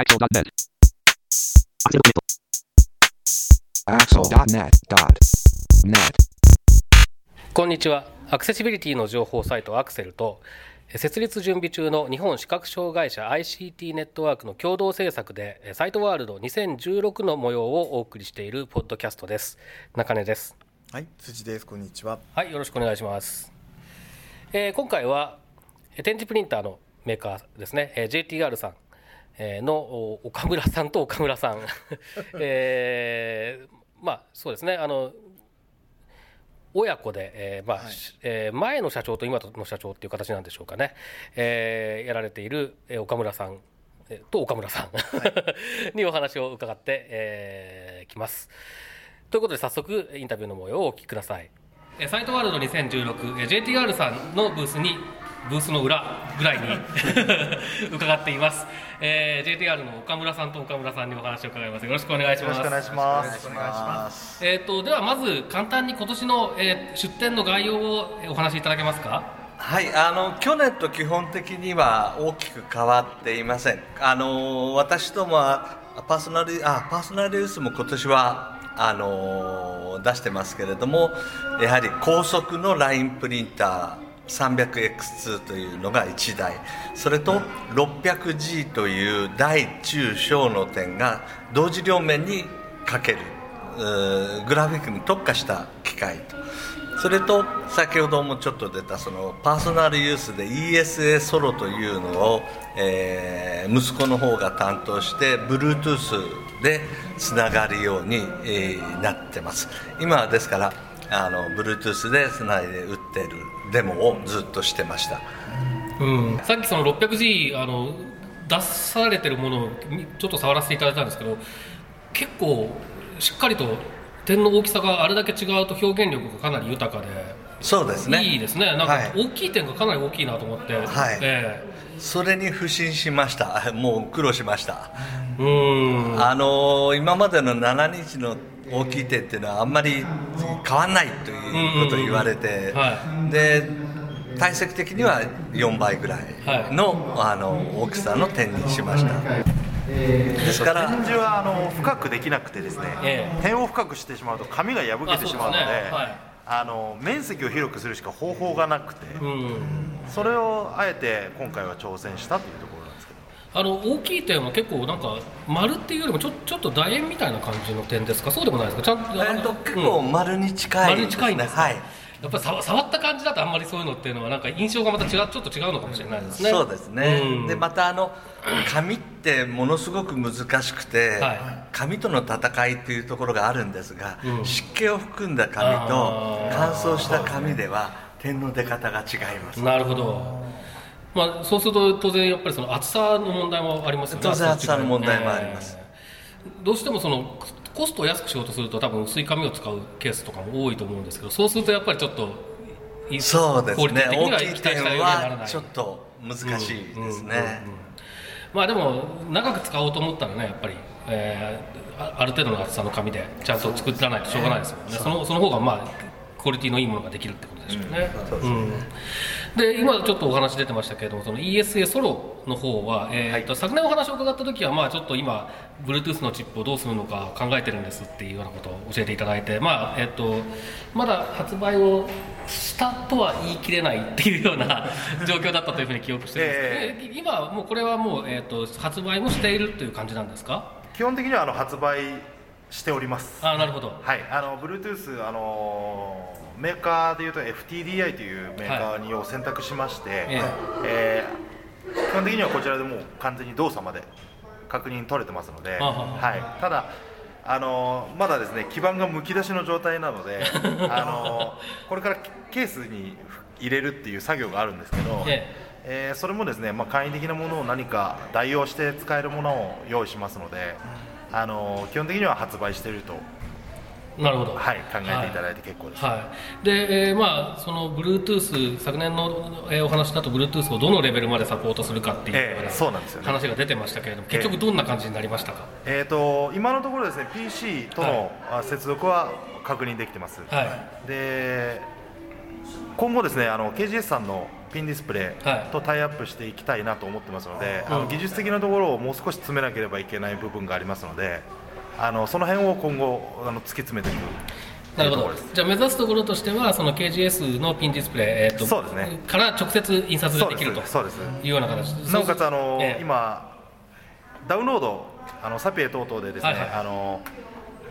Axel.net. Axel.net.net. こんにちはアクセシビリティの情報サイトアクセルとえ設立準備中の日本視覚障害者 ICT ネットワークの共同制作でえサイトワールド2016の模様をお送りしているポッドキャストです中根ですはい、辻です。こんにちは。はいよろしくお願いします、えー今回はえ展示プリンターのメーカーですね、えー JTR さんえーのお岡村さんと岡村さん。えーまあそうですね。あの親子で、えーまあはい。しえー前の社長と今の社長っていう形なんでしょうかね、えーやられている、えー岡村さんえーと岡村さん、にお話を伺って、えーきます。ということで早速インタビューの模様をお聞きください。えーサイトワールド2016、えー JTR さんのブースにブースの裏ぐらいに 伺っています、えー JTR の岡村さんと岡村さんにお話を伺います。よろしくお願いします。よろしくお願いします。えー、とではまず簡単に今年の、えー出展の概要をえーお話しいただけますか？はい、あの去年と基本的には大きく変わっていません。あの私どもはパーソナルあパーソナルユースも今年はあの出してますけれども、やはり高速のラインプリンター 300X2 というのが1台。それと 600G という大中小の点が同時両面にかけるグラフィックに特化した機械と。それと先ほどもちょっと出たそのパーソナルユースで ESA ソロというのを、えー息子の方が担当して Bluetooth でつながるように、えーなってます。今はですからあの Bluetooth でつないで打ってるデモをずっとしてました。うん、さっきその 600G あの出されてるものをみちょっと触らせていただいたんですけど結構しっかりと点の大きさがあれだけ違うと表現力がかなり豊かでそうですね。いいですね。なんかはい。大きい点がかなり大きいなと思って、はい。えそれに不信しました。もう苦労しましたあの今までの7日の大きい点っていうのはあんまり変わんないということを言われて、うんうんうんはで体積的には4倍ぐらいの,、あの大きさの点にしました、ですから展示はあの深くできなくてですね、ええ。点を深くしてしまうと紙が破けてしまうので、あそうですね。はい。あの面積を広くするしか方法がなくて、うんそれをあえて今回は挑戦したというところ。あの大きい点は結構なんか丸っていうよりもちょちょっと楕円みたいな感じの点ですか？そうでもないですか？ちゃんとえっと結構丸に近い丸に近いんですか、はい。やっぱり触触った感じだとあんまりそういうのっていうのはなんか印象がまた違うちょっと違うのかもしれないですね。そうですね、うん。でまたあの紙ってものすごく難しくて、はい。紙との戦いっていうところがあるんですが、うん。湿気を含んだ紙と乾燥した紙では点の出方が違います。なるほど、まあ、そうすると当然やっぱりその厚さの問題もありますよね当然厚さの問題もあります。えーどうしてもそのコストを安くしようとすると多分薄い紙を使うケースとかも多いと思うんですけどそうするとやっぱりちょっといそうですね。大きい点はちょっと難しいですね、うんうんうん。うんまあでも長く使おうと思ったらねやっぱり、えーあある程度の厚さの紙でちゃんと作らないとしょうがないですもんね。そのその方がまあクオリティのいいものができるってことでしょうね、うん。で今ちょっとお話出てましたけれどもその ESA ソロの方は、えーと昨年お話を伺った時はまあちょっと今 Bluetooth のチップをどうするのか考えてるんですっていうようなことを教えていただいてまあえっ、とまだ発売をしたとは言い切れないっていうような 状況だったというふうに記憶してるんですけど、ええ。今はもうこれはもう、えー、と発売もしているという感じなんですか？基本的にはあの発売しております。あなるほど。はい、あの Bluetooth あのメーカーでいうと FTDI というメーカーにを選択しまして、ええ。ー基本的にはこちらでもう完全に動作まで確認取れてますので、はい、ただあのまだですね基板がむき出しの状態なので あのこれからケースに入れるっていう作業があるんですけど、ええ。ーそれもですね、まあ、簡易的なものを何か代用して使えるものを用意しますので、あの基本的には発売していると、なるほど。はい、考えていただいて結構です。はい、で、えーまあその Bluetooth 昨年の、えーお話だと Bluetooth をどのレベルまでサポートするかっていうええなそうなんですよね。話が出てましたけれども、結局どんな感じになりましたか、えー、と今のところですね PC とのあ接続は確認できてます、はい。で今後ですねあの KGS さんのピンディスプレはい。イとタイアップしていきたいなと思ってますので、あうん。の技術的なところをもう少し詰めなければいけない部分がありますのであのその辺を今後あの突き詰めていく。なるほど。じゃあ目指すところとしてはその KGS のピンディスプレイ、えーとそうですね。から直接印刷ができるというような形なおかつあの、ええ。今ダウンロードあのサピエ等々でですね、はいはい。あの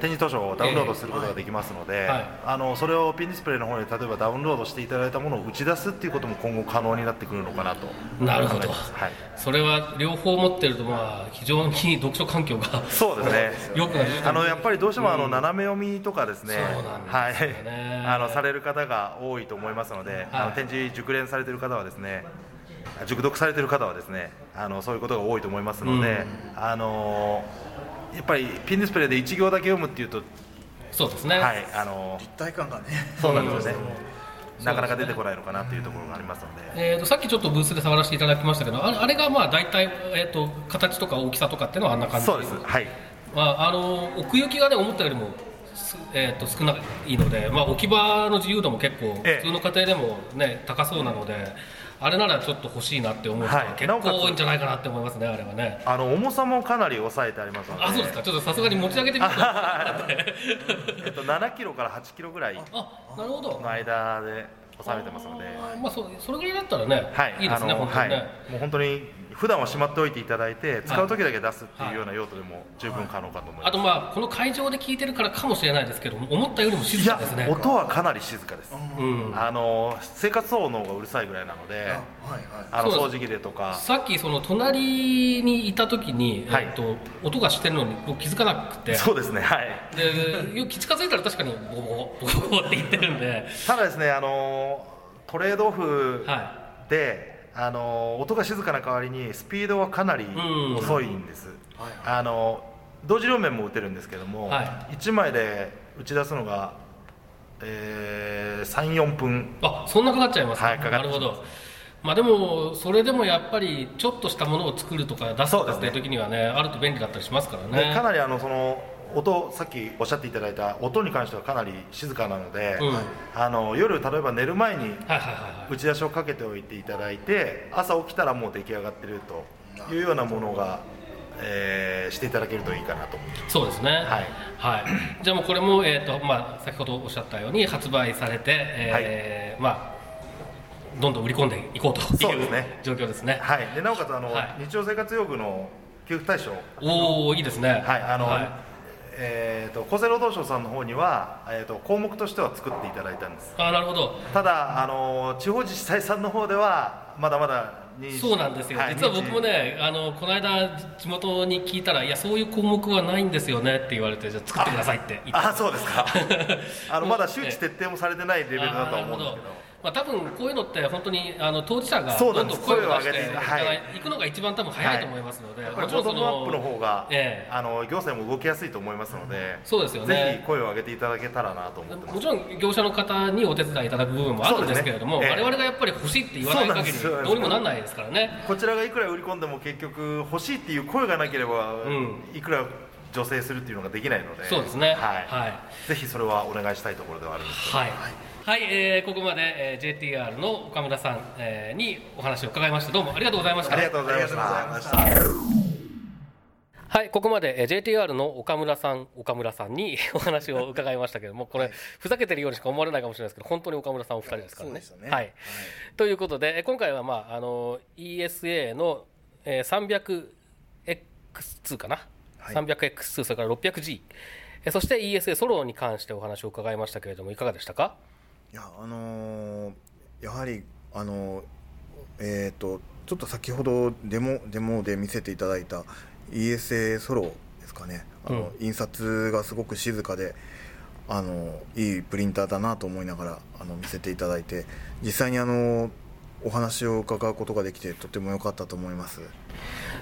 展示図書をダウンロードすることができますので、はい。あのそれをピンディスプレイの方に例えばダウンロードしていただいたものを打ち出すっていうことも今後可能になってくるのかなと。なるほど。はい、それは両方持ってるとまあ非常に読書環境がそうですね。よくなる。あのやっぱりどうしてもあの斜め読みとかですね、そうなんはい。あのされる方が多いと思いますので、あはい。の展示熟練されている方はですね熟読されている方はですねあのそういうことが多いと思いますので、あのやっぱりピンディスプレイで1行だけ読むっていうと、そうですね、はいあの立体感がね。そうなんですよね、う。んなかなか出てこないのかなっていうところがありますので。えー、とさっきちょっとブースで触らせていただきましたけどあれあれがまあ大体、えー、と形とか大きさとかっていうのはあんな感じ？そうです、はい、まあ、あの奥行きがね思ったよりもす、えー、と少ないので、まあ、置き場の自由度も結構ええ。普通の家庭でも、ね、高そうなのであれならちょっと欲しいなって思う人ははい。結構多いんじゃないかなって思いますね、あれはね。あの重さもかなり抑えてありますので、あそうですか。ちょっとさすがに持ち上げてみると えっと、7キロから8キロぐらいあなるほど。の間で収めてますので。まあ、そそれぐらいだったらね、はい、いいですね、本当にね。はい、もう本当に普段はしまっておいていただいて、使う時だけ出すっていうような用途でも十分可能かと思います。あとまあこの会場で聞いてるからかもしれないですけど思ったよりも静かですね。音はかなり静かです。うん。あの生活音の方がうるさいぐらいなので、はいはい。あの掃除機でとか、さっきその隣にいた時に、はい。えっと音がしてるのに僕気づかなくて。そうですね、はい。でよく近づいたら確かにボコボコボコボコって言ってるんで、ただですね、あのトレードオフはで、あの音が静かな代わりにスピードはかなりうん。遅いんです。はいあの同時両面も打てるんですけども、は1枚で打ち出すのが、えー、34分。い、あそんなかかっちゃいますか、はいかかなるほど。まあでもそれでもやっぱりちょっとしたものを作るとか出すとかっていう時にはねあると便利だったりしますからね。でかなりあのその音さっきおっしゃっていただいた音に関してはかなり静かなので、うんはいあの夜例えば寝る前にはいはいはい。打ち出しをかけておいていただいて朝起きたらもう出来上がってるというようなものが、えーしていただけるといいかなとそうですね。はいはい。じゃあもうこれもえっ、とまあ先ほどおっしゃったように発売されて、えーまあどんどん売り込んでいこうというそうですね状況ですね。はい、でなおかつあの、はい日常生活用具の給付対象おおいいですね。はいあの、はいえー、と厚生労働省さんの方には、えー、と項目としては作っていただいたんです。あなるほど。ただあの地方自治体さんの方ではまだまだにそうなんですよ、はい実は僕もねあのこの間地元に聞いたらいやそういう項目はないんですよねって言われてじゃあ作ってくださいって言ってあそうですか。あのまだ周知徹底もされてないレベルだとは思うんですけどまあ、多分こういうのって本当にあの当事者がそどんどん声を出して声を上げていく。のが一番多分早いと思いますので、やっぱりボトムアップの方が、ええ。あの行政も動きやすいと思いますので、そうですよね。ぜひ声を上げていただけたらなと思ってます。もちろん業者の方にお手伝いいただく部分もあるんですけれども、ねええ我々がやっぱり欲しいって言わない限りどうにもなんないですからね。こちらがいくら売り込んでも結局欲しいっていう声がなければ、ん。いくら助成するっていうのができないので。そうですね。はい。はい。ぜひそれはお願いしたいところではあるんですけど。はい、はいえーここまで、えー JTR の岡村さん、えーにお話を伺いました。どうもありがとうございました。ありがとうございました。はい、ここまでえー JTR の岡村さん、岡村さんに お話を伺いましたけども、これ、ふざけてるようにしか思われないかもしれないですけど、本当に岡村さんお二人ですからね。そうですよね。はい、ということで、えー今回は、まあ、あの ESA の、えー 300X2 かな、はい。300X2、それから 600G、えーそして ESA ソロに関してお話を伺いましたけれども、いかがでしたか？いやあのーやはりあのーえっ、とちょっと先ほどデモデモで見せていただいた ESA ソロですかね。あの、印刷がすごく静かであのいいプリンターだなと思いながらあの見せていただいて実際にあのお話を伺うことができてとても良かったと思います。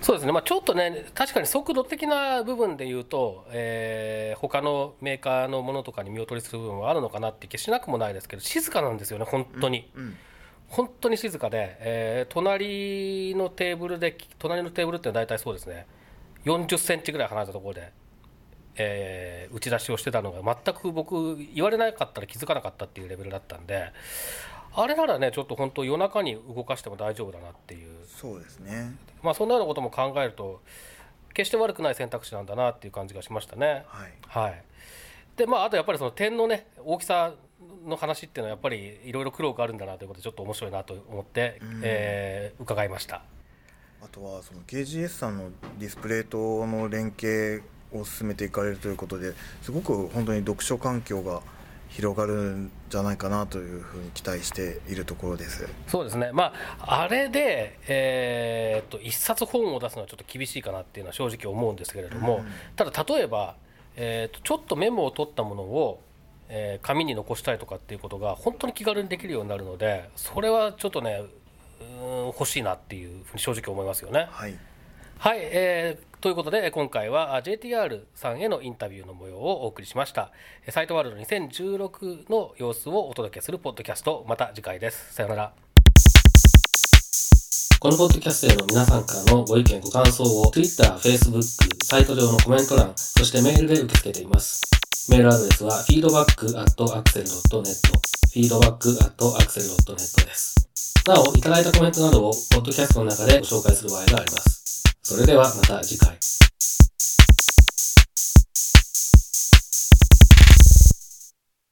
そうですね、まあ、ちょっとね、確かに速度的な部分で言うと、えー他のメーカーのものとかに見劣りする部分はあるのかなって気しなくもないですけど、静かなんですよね、本当に。うん本当に静かで、えー隣のテーブルで、隣のテーブルって大体そうですね、40センチぐらい離れたところで、えー打ち出しをしてたのが、全く僕、言われなかったら気づかなかったっていうレベルだったんで、あれならねちょっと本当夜中に動かしても大丈夫だなっていう。そうですね。まあそんなようなことも考えると決して悪くない選択肢なんだなっていう感じがしましたね。はい。はい、でまああとやっぱりその点のね大きさの話っていうのはやっぱりいろいろ苦労があるんだなということでちょっと面白いなと思って、うん。えー伺いました。あとはその KGS さんのディスプレイとの連携を進めていかれるということですごく本当に読書環境が広がるんじゃないかなというふうに期待しているところです。そうですね、まあ、あれで、えーっと一冊本を出すのはちょっと厳しいかなっていうのは正直思うんですけれども、うんただ例えば、えーっとちょっとメモを取ったものを、えー紙に残したりとかっていうことが本当に気軽にできるようになるのでそれはちょっとねうーん欲しいなっていうふうに正直思いますよね。はい、はい、えーということで今回は JTR さんへのインタビューの模様をお送りしました。サイトワールド2016の様子をお届けするポッドキャスト。また次回です。さよなら。このポッドキャストへの皆さんからのご意見ご感想を Twitter、Facebook、サイト上のコメント欄そしてメールで受け付けています。メールアドレスは feedback.axel.net feedback.axel.net です。なお、いただいたコメントなどを、ポッドキャストの中でご紹介する場合があります。それではまた次回。